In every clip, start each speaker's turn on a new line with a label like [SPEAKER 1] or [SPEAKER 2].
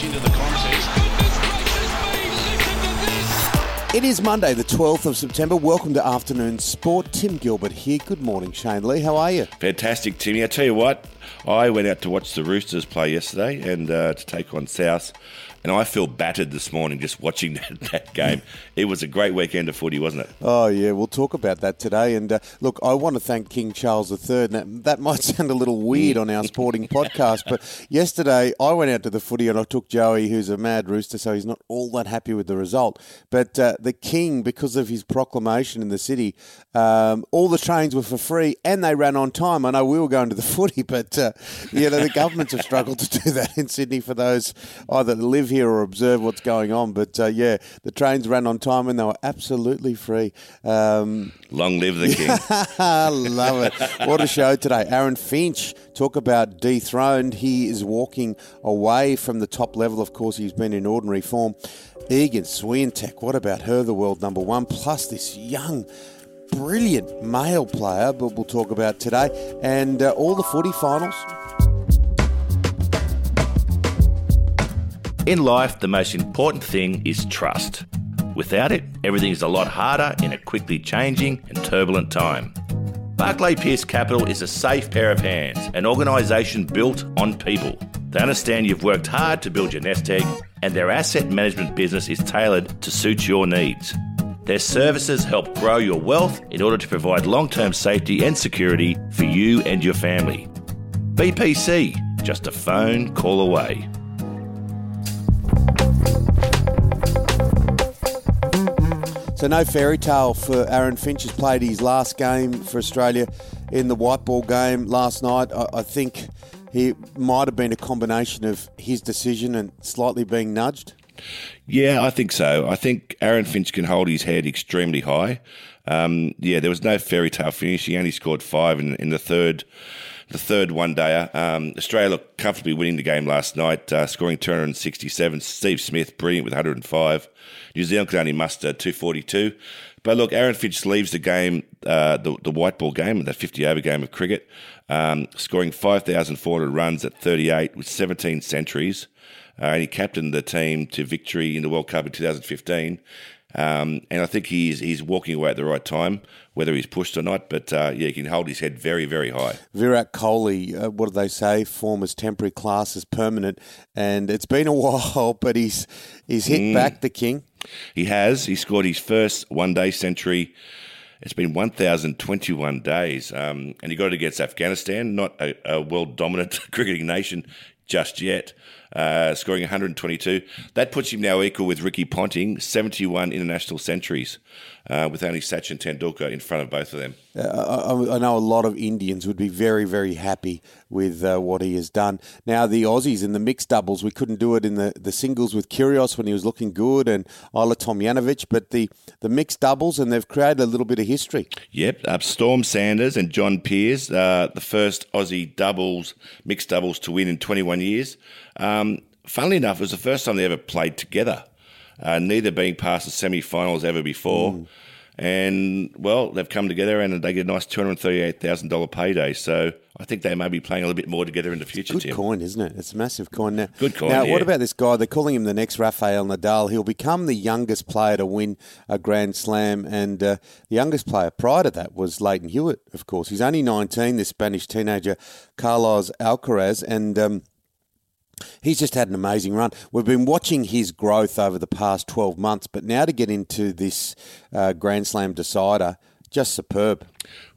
[SPEAKER 1] much into the contest.
[SPEAKER 2] It is Monday, the 12th of September. Welcome to Afternoon Sport. Tim Gilbert here. Good morning, Shane Lee. How are you?
[SPEAKER 3] Fantastic, Timmy. I tell you what, I went out to watch the Roosters play yesterday and uh, to take on South, and I feel battered this morning just watching that, that game. it was a great weekend of footy, wasn't it?
[SPEAKER 2] Oh, yeah, we'll talk about that today. And uh, look, I want to thank King Charles III. Now, that might sound a little weird on our sporting podcast, but yesterday I went out to the footy and I took Joey, who's a mad rooster, so he's not all that happy with the result. But uh, the King, because of his proclamation in the city, um, all the trains were for free and they ran on time. I know we were going to the footy, but uh, you know the governments have struggled to do that in Sydney for those either that live here or observe what's going on. But uh, yeah, the trains ran on time and they were absolutely free. Um,
[SPEAKER 3] Long live the king.
[SPEAKER 2] I love it. What a show today. Aaron Finch, talk about dethroned. He is walking away from the top level. Of course, he's been in ordinary form. Iga Swiatek, what about her, the world number one? Plus this young, brilliant male player, but we'll talk about today. And uh, all the footy finals.
[SPEAKER 3] In life, the most important thing is trust. Without it, everything is a lot harder in a quickly changing and turbulent time. Barclay Pierce Capital is a safe pair of hands, an organisation built on people. They understand you've worked hard to build your nest egg, and their asset management business is tailored to suit your needs. Their services help grow your wealth in order to provide long term safety and security for you and your family. BPC, just a phone call away.
[SPEAKER 2] So no fairy tale for Aaron Finch. Has played his last game for Australia in the white ball game last night. I, I think he might have been a combination of his decision and slightly being nudged.
[SPEAKER 3] Yeah, I think so. I think Aaron Finch can hold his head extremely high. Um, yeah, there was no fairy tale finish. He only scored five in, in the third the third one dayer. Um, Australia looked comfortably winning the game last night, uh, scoring 267. Steve Smith, brilliant with 105. New Zealand could only muster 242. But look, Aaron Finch leaves the game, uh, the, the white ball game, the 50 over game of cricket, um, scoring 5,400 runs at 38 with 17 centuries. Uh, and he captained the team to victory in the World Cup in 2015. Um, and I think he's he's walking away at the right time, whether he's pushed or not. But uh, yeah, he can hold his head very, very high.
[SPEAKER 2] Virat Kohli, uh, what do they say? Form is temporary, class is permanent, and it's been a while, but he's he's hit mm. back the king.
[SPEAKER 3] He has. He scored his first one day century. It's been 1,021 days, um, and he got it against Afghanistan, not a, a world dominant cricketing nation just yet uh, scoring 122. That puts him now equal with Ricky Ponting, 71 international centuries, uh, with only Sachin Tendulkar in front of both of them.
[SPEAKER 2] Uh, I, I, know a lot of Indians would be very, very happy with uh, what he has done. Now, the Aussies in the mixed doubles, we couldn't do it in the, the singles with Kyrgios when he was looking good and Ajla Tomljanovic, but the, the mixed doubles, and they've created a little bit of history.
[SPEAKER 3] Yep, uh, Storm Sanders and John Peers, uh, the first Aussie doubles, mixed doubles to win in 21 years. Um, funnily enough, it was the first time they ever played together, uh, neither being past the semi finals ever before. Mm. And, well, they've come together and they get a nice $238,000 payday. So I think they may be playing a little bit more together in the future,
[SPEAKER 2] good
[SPEAKER 3] Tim.
[SPEAKER 2] coin, isn't it? It's a massive coin now.
[SPEAKER 3] Good coin.
[SPEAKER 2] Now,
[SPEAKER 3] yeah.
[SPEAKER 2] what about this guy? They're calling him the next Rafael Nadal. He'll become the youngest player to win a Grand Slam, and uh, the youngest player prior to that was Lleyton Hewitt, of course. He's only 19, this Spanish teenager, Carlos Alcaraz, and. Um, He's just had an amazing run. We've been watching his growth over the past 12 months, but now to get into this uh, Grand Slam decider, just superb.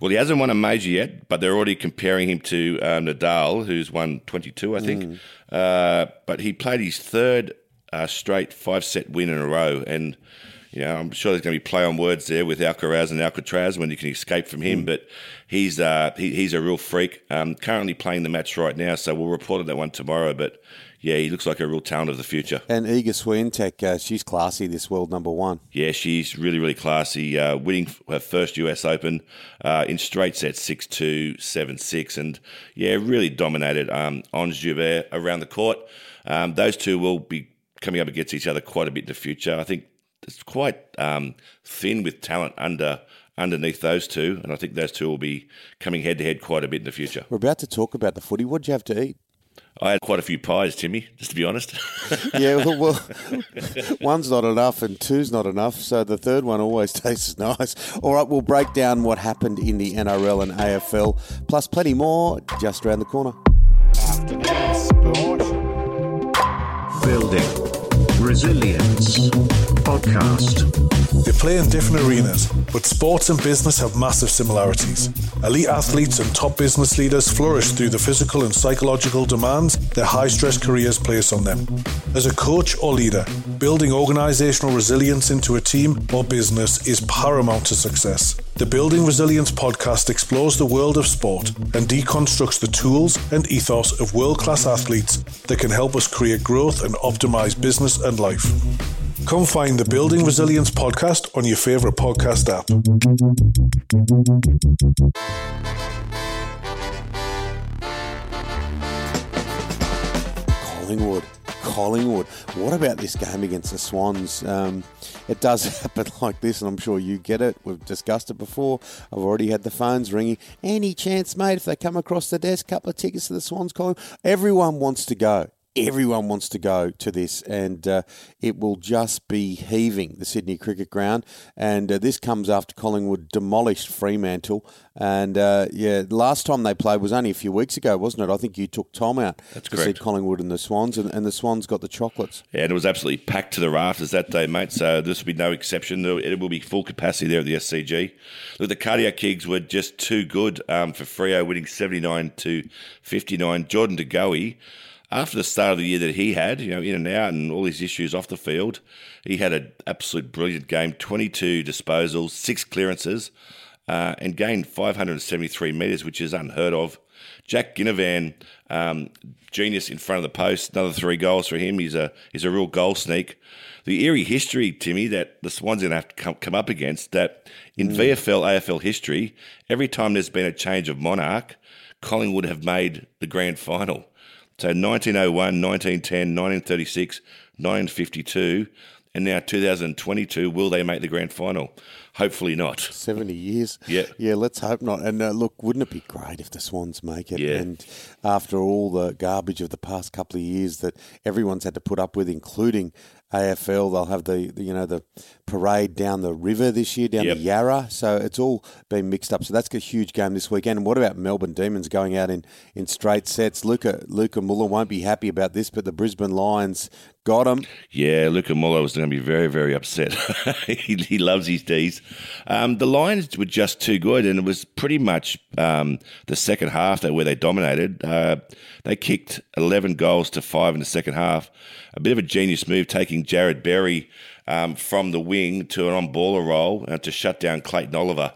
[SPEAKER 3] Well, he hasn't won a major yet, but they're already comparing him to uh, Nadal, who's won 22, I think. Mm. Uh, but he played his third uh, straight five set win in a row. And, you know, I'm sure there's going to be play on words there with Alcaraz and Alcatraz when you can escape from him. Mm. But he's uh, he, he's a real freak. Um, currently playing the match right now, so we'll report on that one tomorrow. But yeah, he looks like a real talent of the future.
[SPEAKER 2] And Iga Swiatek, uh, she's classy, this world number one.
[SPEAKER 3] Yeah, she's really, really classy, uh, winning her first US Open uh, in straight sets 6 2, 7 6. And yeah, really dominated um, Ons Jabeur around the court. Um, those two will be coming up against each other quite a bit in the future. I think it's quite um, thin with talent under underneath those two, and I think those two will be coming head to head quite a bit in the future.
[SPEAKER 2] We're about to talk about the footy. What'd you have to eat?
[SPEAKER 3] I had quite a few pies, Timmy, just to be honest.
[SPEAKER 2] yeah, well, well, one's not enough and two's not enough, so the third one always tastes nice. All right, we'll break down what happened in the NRL and AFL, plus plenty more just around the corner.
[SPEAKER 4] Building Resilience Podcast.
[SPEAKER 5] They play in different arenas, but sports and business have massive similarities. Elite athletes and top business leaders flourish through the physical and psychological demands their high stress careers place on them. As a coach or leader, building organizational resilience into a team or business is paramount to success. The Building Resilience podcast explores the world of sport and deconstructs the tools and ethos of world class athletes that can help us create growth and optimize business and life. Come find the Building Resilience podcast on your favorite podcast app.
[SPEAKER 2] Collingwood. Collingwood. What about this game against the Swans? Um, it does happen like this, and I'm sure you get it. We've discussed it before. I've already had the phones ringing. Any chance, mate, if they come across the desk, couple of tickets to the Swans, Collingwood? Everyone wants to go everyone wants to go to this, and uh, it will just be heaving the Sydney Cricket Ground. And uh, this comes after Collingwood demolished Fremantle. And uh, yeah, last time they played was only a few weeks ago, wasn't it? I think you took Tom out
[SPEAKER 3] That's
[SPEAKER 2] to see. Collingwood and the Swans, and, and the Swans got the chocolates.
[SPEAKER 3] Yeah, and it was absolutely packed to the rafters that day, mate. So this will be no exception. It will be full capacity there at the SCG. Look, the cardiac Kings were just too good um, for Freo, winning 79 to 59. Jordan De DeGoey, after the start of the year that he had, you know, in and out and all his issues off the field, he had an absolute brilliant game 22 disposals, six clearances, uh, and gained 573 metres, which is unheard of. Jack Ginnivan, um, genius in front of the post, another three goals for him. He's a he's a real goal sneak. The eerie history, Timmy, that the Swans are going to have to come, come up against that in VFL, AFL history, every time there's been a change of monarch, Collingwood have made the grand final. So 1901, 1910, 1936, 1952, and now 2022. Will they make the grand final? Hopefully not.
[SPEAKER 2] 70 years.
[SPEAKER 3] Yeah.
[SPEAKER 2] Yeah, let's hope not. And uh, look, wouldn't it be great if the Swans make it?
[SPEAKER 3] Yeah.
[SPEAKER 2] And after all the garbage of the past couple of years that everyone's had to put up with, including AFL, they'll have the, the you know the parade down the river this year, down
[SPEAKER 3] Yep.
[SPEAKER 2] the Yarra. So it's all been mixed up. So that's a huge game this weekend. And what about Melbourne Demons going out in, in straight sets? Luca Luca Muller won't be happy about this, but the Brisbane Lions got him.
[SPEAKER 3] Yeah, Luca Muller was going to be very, very upset. he, he loves his D's. Um, the Lions were just too good, and it was pretty much um, the second half that where they dominated. Uh, they kicked 11 goals to five in the second half. A bit of a genius move, taking Jarrod Berry um, from the wing to an on-baller role uh, to shut down Clayton Oliver.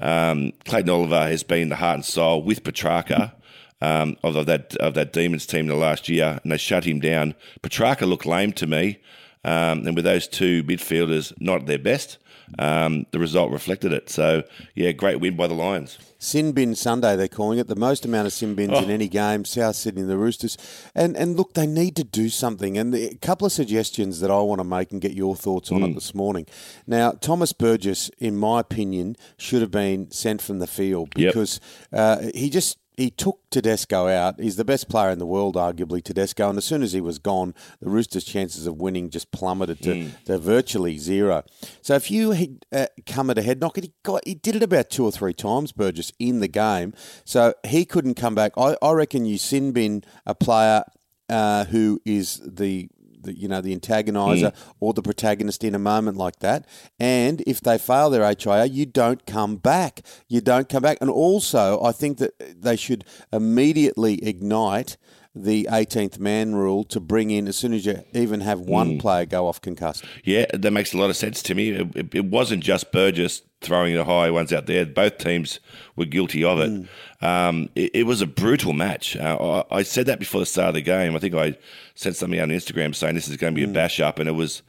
[SPEAKER 3] Um, Clayton Oliver has been the heart and soul with Petrarca um, of that of that Demons team the last year, and they shut him down. Petrarca looked lame to me, um, and with those two midfielders not at their best, um, the result reflected it. So yeah, great win by the Lions.
[SPEAKER 2] Sin bin Sunday, they're calling it the most amount of sin bins
[SPEAKER 3] Oh.
[SPEAKER 2] in any game. South Sydney, the Roosters, and and look, they need to do something. And the, a couple of suggestions that I want to make and get your thoughts on it this morning. Now, Thomas Burgess, in my opinion, should have been sent from the field
[SPEAKER 3] Yep.
[SPEAKER 2] because uh, he just. He took Tedesco out. He's the best player in the world, arguably, Tedesco. And as soon as he was gone, the Roosters' chances of winning just plummeted to, to virtually zero. So if you had uh, come at a head knock, and he got he did it about two or three times, Burgess, in the game. So he couldn't come back. I, I reckon you sin bin a player uh, who is the the, you know the antagonizer hmm. or the protagonist in a moment like that. And if they fail their HIA, you don't come back. You don't come back. And also, I think that they should immediately ignite the 18th man rule to bring in as soon as you even have one player go off concussed.
[SPEAKER 3] Yeah, that makes a lot of sense to me. It, it- wasn't just Burgess throwing the high ones out there. Both teams were guilty of it. Um, it, it was a brutal match. Uh, I, I said that before the start of the game. I think I sent something out on Instagram saying this is going to be a bash up, and it was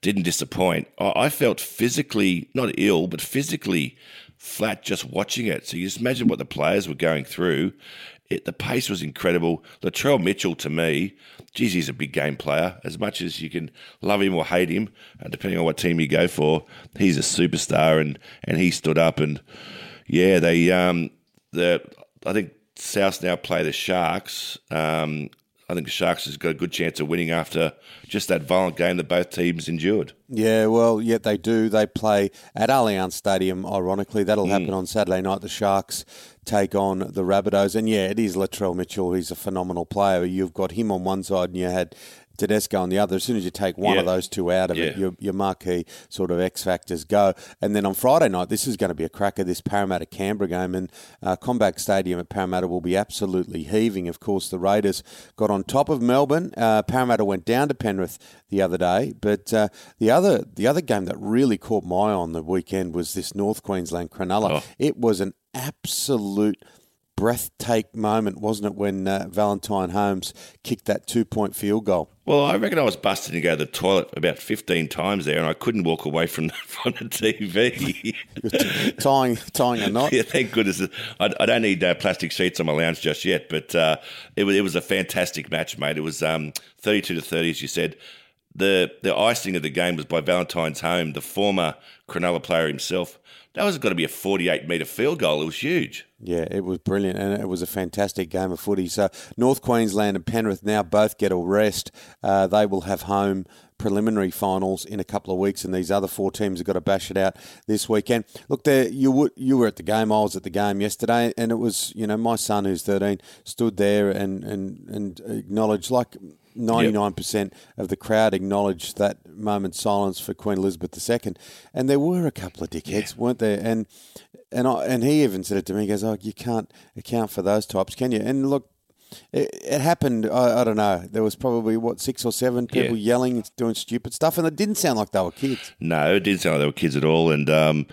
[SPEAKER 3] didn't disappoint. I, I felt physically not ill, but physically flat just watching it. So you just imagine what the players were going through. It, the pace was incredible. Latrell Mitchell, to me, geez, he's a big game player. As much as you can love him or hate him, uh, depending on what team you go for, he's a superstar, and and he stood up and yeah, they um the I think South now play the Sharks, um, I think the Sharks has got a good chance of winning after just that violent game that both teams endured.
[SPEAKER 2] Yeah, well, yeah, they do. They play at Allianz Stadium, ironically. That'll happen
[SPEAKER 3] Mm.
[SPEAKER 2] on Saturday night. The Sharks take on the Rabbitohs. And yeah, it is Latrell Mitchell. He's a phenomenal player. You've got him on one side and you had Tedesco on the other. As soon as you take one
[SPEAKER 3] Yeah.
[SPEAKER 2] of those two out of it, your, your marquee sort of X factors go. And then on Friday night, this is going to be a cracker, this Parramatta Canberra game. And uh, CommBank Stadium at Parramatta will be absolutely heaving. Of course, the Raiders got on top of Melbourne. Uh, Parramatta went down to Penrith the other day. But uh, the other the other game that really caught my eye on the weekend was this North Queensland Cronulla.
[SPEAKER 3] Oh.
[SPEAKER 2] It was an absolute breathtaking moment, wasn't it, when uh, Valentine Holmes kicked that two point field goal?
[SPEAKER 3] Well, I reckon I was busting to go to the toilet about 15 times there, and I couldn't walk away from, the, from the TV.
[SPEAKER 2] tying tying a knot.
[SPEAKER 3] yeah, thank goodness. I, I don't need uh, plastic sheets on my lounge just yet, but uh, it, was, it was a fantastic match, mate. It was um, 32 to 30, as you said. The, the icing of the game was by Valentine Holmes, the former Cronulla player himself. That was got to be a 48 metre field goal. It was huge.
[SPEAKER 2] Yeah, it was brilliant, and it was a fantastic game of footy. So North Queensland and Penrith now both get a rest. Uh, they will have home preliminary finals in a couple of weeks, and these other four teams have got to bash it out this weekend. Look, there you were, you were at the game. I was at the game yesterday, and it was you know my son who's thirteen stood there and and and acknowledged like. 99% of the crowd acknowledged that moment's silence for Queen Elizabeth II. And there were a couple of dickheads, weren't there? And and I, and he even said it to me. He goes, "Oh, you can't account for those types, can you?" And look, it, it happened. I, I don't know. There was probably what six or seven people
[SPEAKER 3] Yeah.
[SPEAKER 2] yelling, doing stupid stuff, and it didn't sound like they were kids.
[SPEAKER 3] No, it didn't sound like they were kids at all. And um,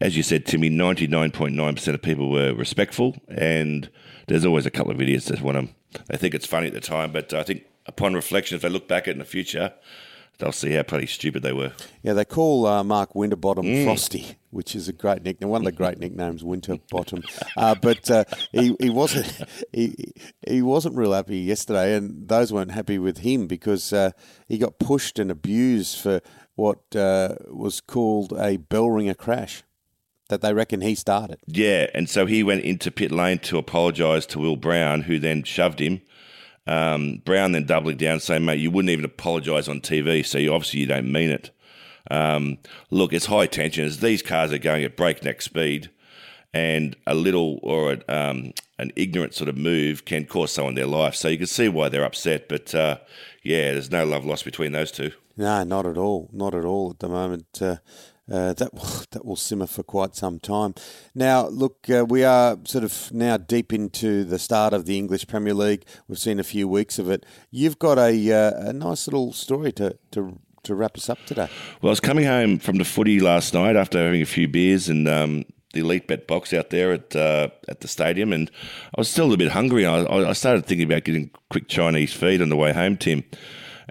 [SPEAKER 3] as you said, Timmy, 99.9% of people were respectful. And there's always a couple of idiots that want to, they think it's funny at the time. But I think upon reflection, if they look back at it in the future, they'll see how pretty stupid they were.
[SPEAKER 2] Yeah, they call uh, Mark Winterbottom
[SPEAKER 3] Mm.
[SPEAKER 2] Frosty, which is a great nickname. One of the great nicknames, Winterbottom. Uh, but uh, he, he wasn't he, he wasn't real happy yesterday, and those weren't happy with him because uh, he got pushed and abused for what uh, was called a bell ringer crash that they reckon he started.
[SPEAKER 3] Yeah. And so he went into pit lane to apologise to Will Brown, who then shoved him. Um, Brown then doubling down, saying, mate, you wouldn't even apologise on TV, so you, obviously you don't mean it. Um, look, it's high tension. These cars are going at breakneck speed, and a little or a, um, an ignorant sort of move can cost someone their life. So you can see why they're upset. But uh, yeah, there's no love lost between those two.
[SPEAKER 2] No, not at all. Not at all at the moment. Uh, uh, that will, that will simmer for quite some time. Now, look, uh, we are sort of now deep into the start of the English Premier League. We've seen a few weeks of it. You've got a uh, a nice little story to, to to wrap us up today.
[SPEAKER 3] Well, I was coming home from the footy last night after having a few beers and um, the elite bet box out there at uh, at the stadium, and I was still a bit hungry. I, I started thinking about getting quick Chinese feed on the way home, Tim.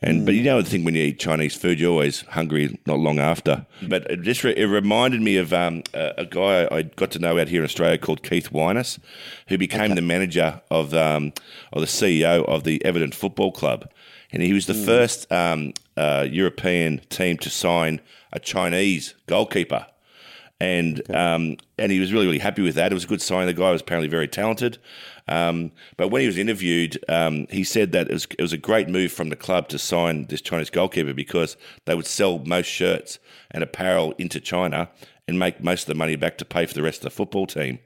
[SPEAKER 3] And but you know the thing when you eat Chinese food, you're always hungry not long after. But it just re- it reminded me of um, a, a guy I got to know out here in Australia called Keith Wyness, who became the manager of um, or the CEO of the Everton Football Club, and he was the first um, uh, European team to sign a Chinese goalkeeper and um, and he was really really happy with that. It was a good sign. The guy was apparently very talented. Um, but when he was interviewed, um, he said that it was it was a great move from the club to sign this Chinese goalkeeper because they would sell most shirts and apparel into China and make most of the money back to pay for the rest of the football team.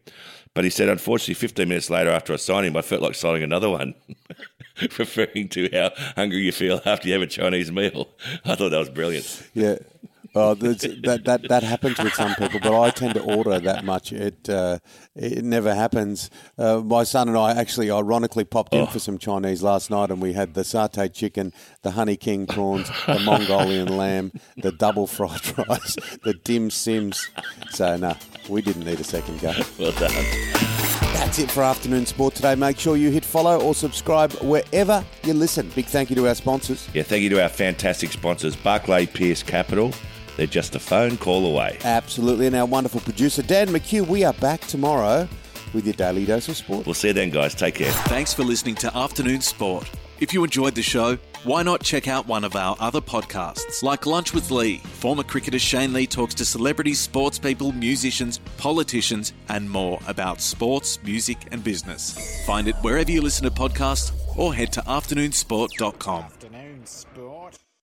[SPEAKER 3] But he said, unfortunately, 15 minutes later after I signed him, I felt like signing another one, referring to how hungry you feel after you have a Chinese meal. I thought that was brilliant.
[SPEAKER 2] Yeah. Oh, that's- that that that happens with some people, but I tend to order that much. It uh, it never happens. Uh, my son and I actually, ironically, popped in for some Chinese last night, and we had the satay chicken, the honey king prawns, the Mongolian lamb, the double fried rice, the dim sims. So no, we didn't need a second go.
[SPEAKER 3] Well done.
[SPEAKER 2] That's it for afternoon sport today. Make sure you hit follow or subscribe wherever you listen. Big thank you to our sponsors.
[SPEAKER 3] Yeah, thank you to our fantastic sponsors, Barclay Pierce Capital. They're just a phone call away.
[SPEAKER 2] Absolutely, and our wonderful producer Dan McHugh. We are back tomorrow with your daily dose of sport.
[SPEAKER 3] We'll see you then, guys. Take care.
[SPEAKER 6] Thanks for listening to Afternoon Sport. If you enjoyed the show, Why not check out one of our other podcasts, like Lunch with Lee? Former cricketer Shane Lee talks to celebrities, sports people, musicians, politicians, and more about sports, music, and business. Find it wherever you listen to podcasts or head to afternoonsport.com.
[SPEAKER 7] Afternoon sport.